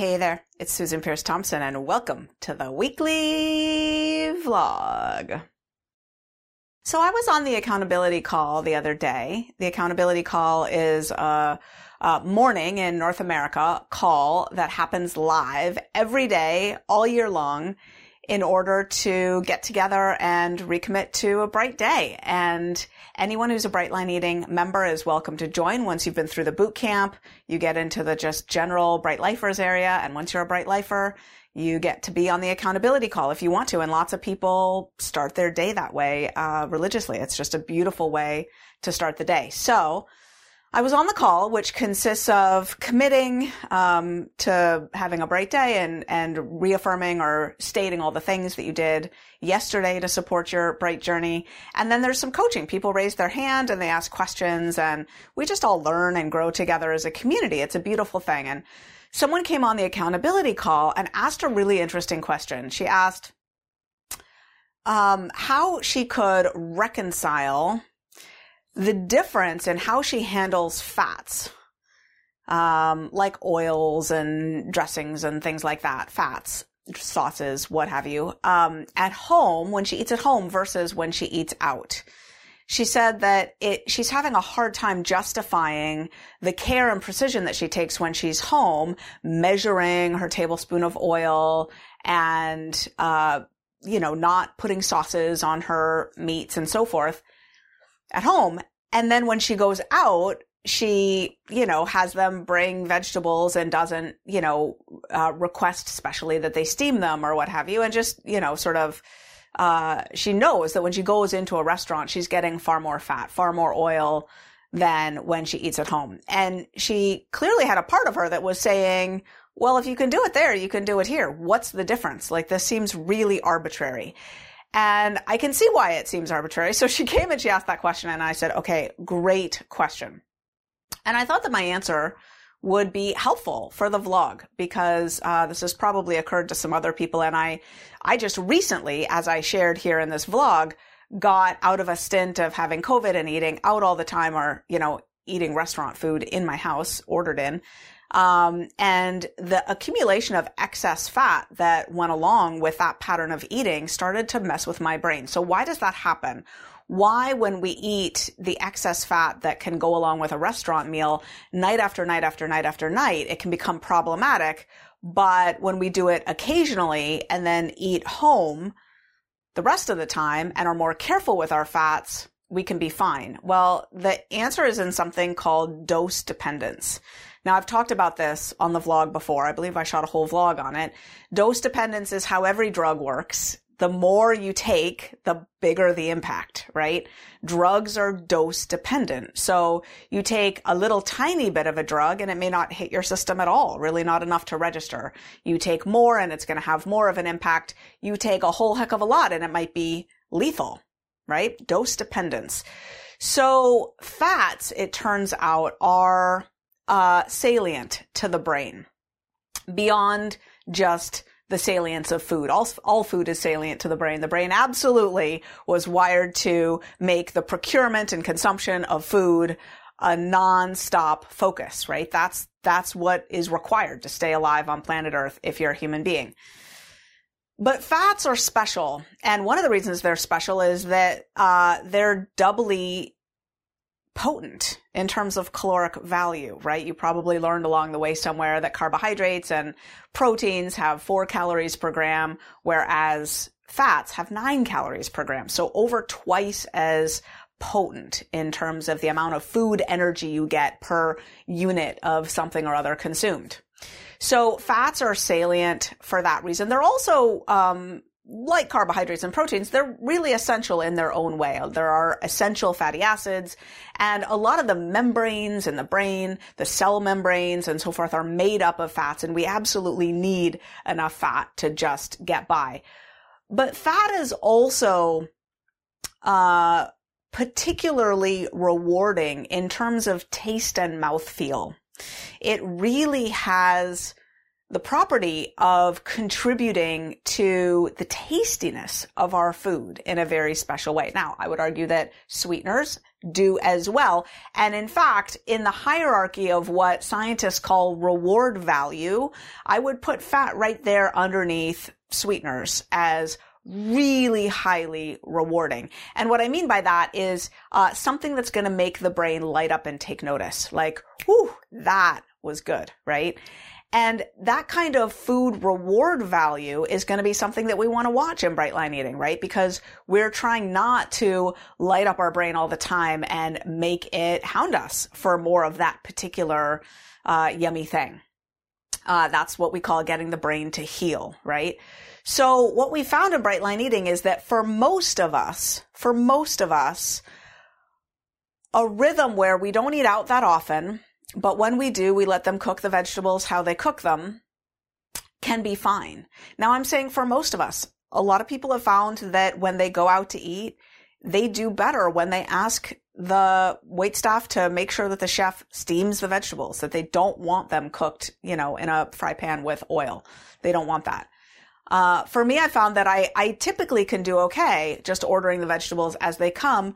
Hey there, it's Susan Peirce Thompson, and welcome to the weekly vlog. So, I was on the accountability call the other day. The accountability call is a, a morning in North America call that happens live every day, all year long in order to get together and recommit to a bright day. And anyone who's a Brightline Eating member is welcome to join. Once you've been through the boot camp, you get into the just general Bright Lifers area. And once you're a Bright Lifer, you get to be on the accountability call if you want to. And lots of people start their day that way, uh, religiously. It's just a beautiful way to start the day. So, I was on the call, which consists of committing um, to having a bright day and and reaffirming or stating all the things that you did yesterday to support your bright journey. And then there's some coaching. People raise their hand and they ask questions, and we just all learn and grow together as a community. It's a beautiful thing. And someone came on the accountability call and asked a really interesting question. She asked um, how she could reconcile the difference in how she handles fats, um, like oils and dressings and things like that, fats, sauces, what have you, um, at home when she eats at home versus when she eats out. She said that it, she's having a hard time justifying the care and precision that she takes when she's home, measuring her tablespoon of oil and, uh, you know, not putting sauces on her meats and so forth at home. And then when she goes out, she, you know, has them bring vegetables and doesn't, you know, uh, request specially that they steam them or what have you. And just, you know, sort of, uh, she knows that when she goes into a restaurant, she's getting far more fat, far more oil than when she eats at home. And she clearly had a part of her that was saying, well, if you can do it there, you can do it here. What's the difference? Like this seems really arbitrary. And I can see why it seems arbitrary. So she came and she asked that question and I said, okay, great question. And I thought that my answer would be helpful for the vlog because uh, this has probably occurred to some other people. And I, I just recently, as I shared here in this vlog, got out of a stint of having COVID and eating out all the time or, you know, eating restaurant food in my house, ordered in. Um, and the accumulation of excess fat that went along with that pattern of eating started to mess with my brain. So why does that happen? Why, when we eat the excess fat that can go along with a restaurant meal night after night after night after night, it can become problematic. But when we do it occasionally and then eat home the rest of the time and are more careful with our fats, we can be fine. Well, the answer is in something called dose dependence. Now, I've talked about this on the vlog before. I believe I shot a whole vlog on it. Dose dependence is how every drug works. The more you take, the bigger the impact, right? Drugs are dose dependent. So you take a little tiny bit of a drug and it may not hit your system at all, really not enough to register. You take more and it's going to have more of an impact. You take a whole heck of a lot and it might be lethal, right? Dose dependence. So fats, it turns out, are uh, salient to the brain beyond just the salience of food. All, all food is salient to the brain. The brain absolutely was wired to make the procurement and consumption of food a non-stop focus, right? That's, that's what is required to stay alive on planet Earth if you're a human being. But fats are special. And one of the reasons they're special is that, uh, they're doubly potent in terms of caloric value, right? You probably learned along the way somewhere that carbohydrates and proteins have four calories per gram, whereas fats have nine calories per gram. So over twice as potent in terms of the amount of food energy you get per unit of something or other consumed. So fats are salient for that reason. They're also um, like carbohydrates and proteins, they're really essential in their own way. There are essential fatty acids and a lot of the membranes in the brain, the cell membranes and so forth are made up of fats and we absolutely need enough fat to just get by. But fat is also, uh, particularly rewarding in terms of taste and mouthfeel. It really has the property of contributing to the tastiness of our food in a very special way. Now, I would argue that sweeteners do as well. And in fact, in the hierarchy of what scientists call reward value, I would put fat right there underneath sweeteners as really highly rewarding. And what I mean by that is uh, something that's going to make the brain light up and take notice. Like, whew, that was good, right? And that kind of food reward value is going to be something that we want to watch in bright line eating, right? Because we're trying not to light up our brain all the time and make it hound us for more of that particular uh, yummy thing. Uh, that's what we call getting the brain to heal, right? So what we found in bright line eating is that for most of us, for most of us, a rhythm where we don't eat out that often, but when we do, we let them cook the vegetables how they cook them can be fine. Now I'm saying for most of us, a lot of people have found that when they go out to eat, they do better when they ask the wait staff to make sure that the chef steams the vegetables, that they don't want them cooked, you know, in a fry pan with oil. They don't want that. Uh, for me, I found that I, I typically can do okay just ordering the vegetables as they come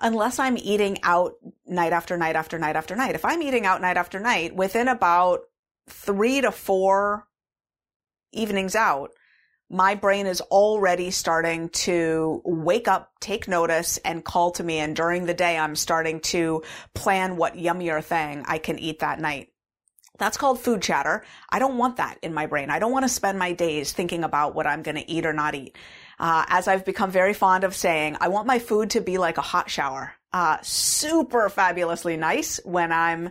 unless I'm eating out night after night after night after night. If I'm eating out night after night, within about three to four evenings out, my brain is already starting to wake up, take notice, and call to me. And during the day, I'm starting to plan what yummier thing I can eat that night. That's called food chatter. I don't want that in my brain. I don't want to spend my days thinking about what I'm going to eat or not eat. Uh, as I've become very fond of saying, I want my food to be like a hot shower. Uh, super fabulously nice when I'm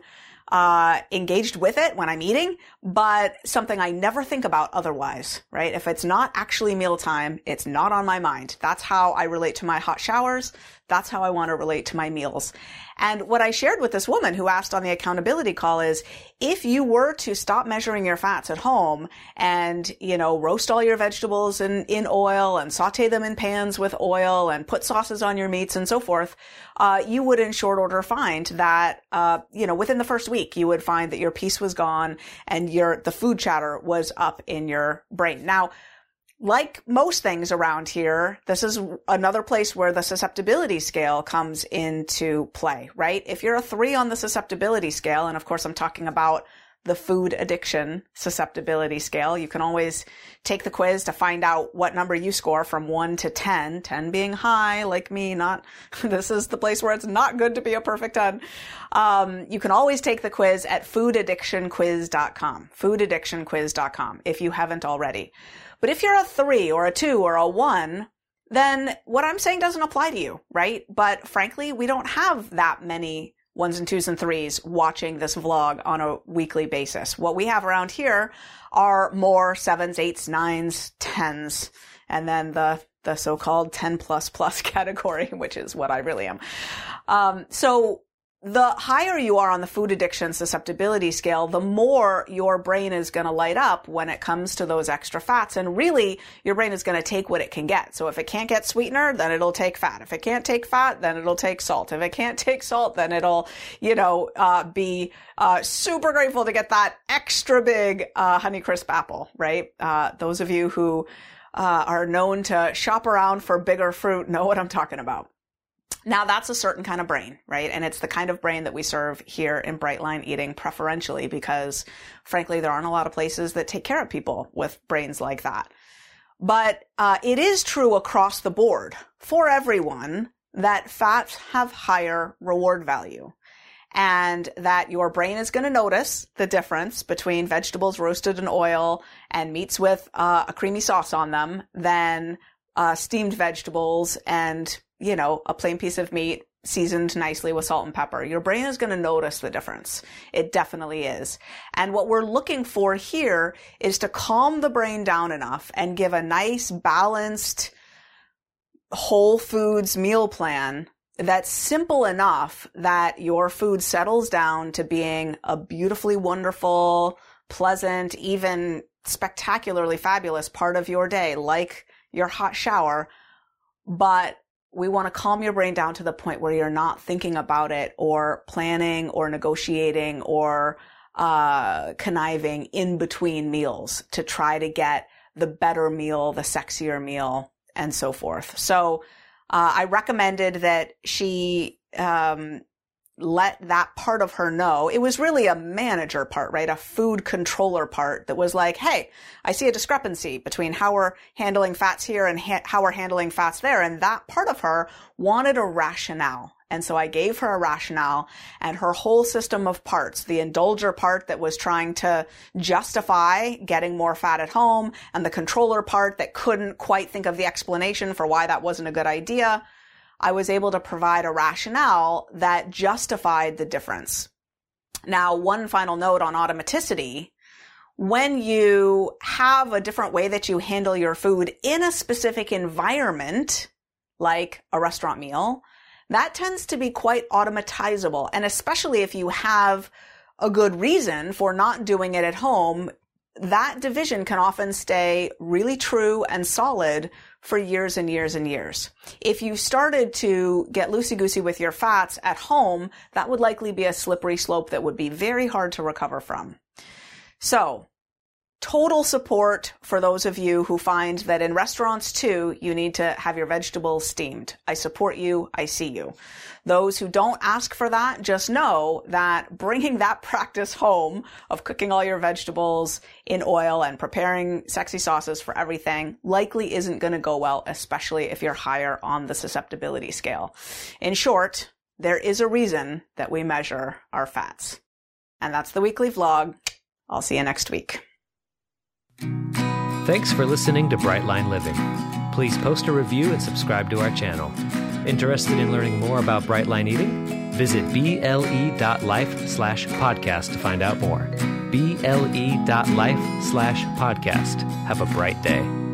uh, engaged with it when I'm eating, but something I never think about otherwise, right? If it's not actually mealtime, it's not on my mind. That's how I relate to my hot showers. That's how I want to relate to my meals. And what I shared with this woman who asked on the accountability call is if you were to stop measuring your fats at home and, you know, roast all your vegetables in, in oil and saute them in pans with oil and put sauces on your meats and so forth, uh, you would in short order find that, uh, you know, within the first week, you would find that your peace was gone and your, the food chatter was up in your brain. Now, like most things around here, this is another place where the susceptibility scale comes into play, right? If you're a three on the susceptibility scale, and of course I'm talking about the food addiction susceptibility scale, you can always take the quiz to find out what number you score from one to 10, 10 being high, like me, not, this is the place where it's not good to be a perfect 10. Um, you can always take the quiz at foodaddictionquiz.com, foodaddictionquiz.com, if you haven't already. But if you're a three or a two or a one, then what I'm saying doesn't apply to you, right? But frankly, we don't have that many ones and twos and threes watching this vlog on a weekly basis. What we have around here are more sevens, eights, nines, tens, and then the the so-called 10 plus plus category, which is what I really am. Um, so the higher you are on the food addiction susceptibility scale, the more your brain is going to light up when it comes to those extra fats. And really, your brain is going to take what it can get. So if it can't get sweetener, then it'll take fat. If it can't take fat, then it'll take salt. If it can't take salt, then it'll, you know, uh, be uh, super grateful to get that extra big uh, Honeycrisp apple, right? Uh, those of you who uh, are known to shop around for bigger fruit know what I'm talking about. Now that's a certain kind of brain, right? And it's the kind of brain that we serve here in Brightline Eating preferentially because frankly, there aren't a lot of places that take care of people with brains like that. But uh, it is true across the board for everyone that fats have higher reward value and that your brain is going to notice the difference between vegetables roasted in oil and meats with uh, a creamy sauce on them than uh, steamed vegetables and you know, a plain piece of meat seasoned nicely with salt and pepper. Your brain is going to notice the difference. It definitely is. And what we're looking for here is to calm the brain down enough and give a nice balanced whole foods meal plan that's simple enough that your food settles down to being a beautifully wonderful, pleasant, even spectacularly fabulous part of your day, like your hot shower. But we want to calm your brain down to the point where you're not thinking about it or planning or negotiating or uh, conniving in between meals to try to get the better meal, the sexier meal, and so forth. So uh, I recommended that she um, let that part of her know. It was really a manager part, right? A food controller part that was like, hey, I see a discrepancy between how we're handling fats here and ha- how we're handling fats there. And that part of her wanted a rationale. And so I gave her a rationale and her whole system of parts, the indulger part that was trying to justify getting more fat at home and the controller part that couldn't quite think of the explanation for why that wasn't a good idea I was able to provide a rationale that justified the difference. Now, one final note on automaticity. When you have a different way that you handle your food in a specific environment, like a restaurant meal, that tends to be quite automatizable. And especially if you have a good reason for not doing it at home, that division can often stay really true and solid for years and years and years. If you started to get loosey goosey with your fats at home, that would likely be a slippery slope that would be very hard to recover from. So total support for those of you who find that in restaurants too, you need to have your vegetables steamed. I support you. I see you. Those who don't ask for that, just know that bringing that practice home of cooking all your vegetables in oil and preparing sexy sauces for everything likely isn't going to go well, especially if you're higher on the susceptibility scale. In short, there is a reason that we measure our fats. And that's the weekly vlog. I'll see you next week. Thanks for listening to Brightline Living. Please post a review and subscribe to our channel. Interested in learning more about Brightline Eating? Visit ble.life slash podcast to find out more. ble.life slash podcast. Have a bright day.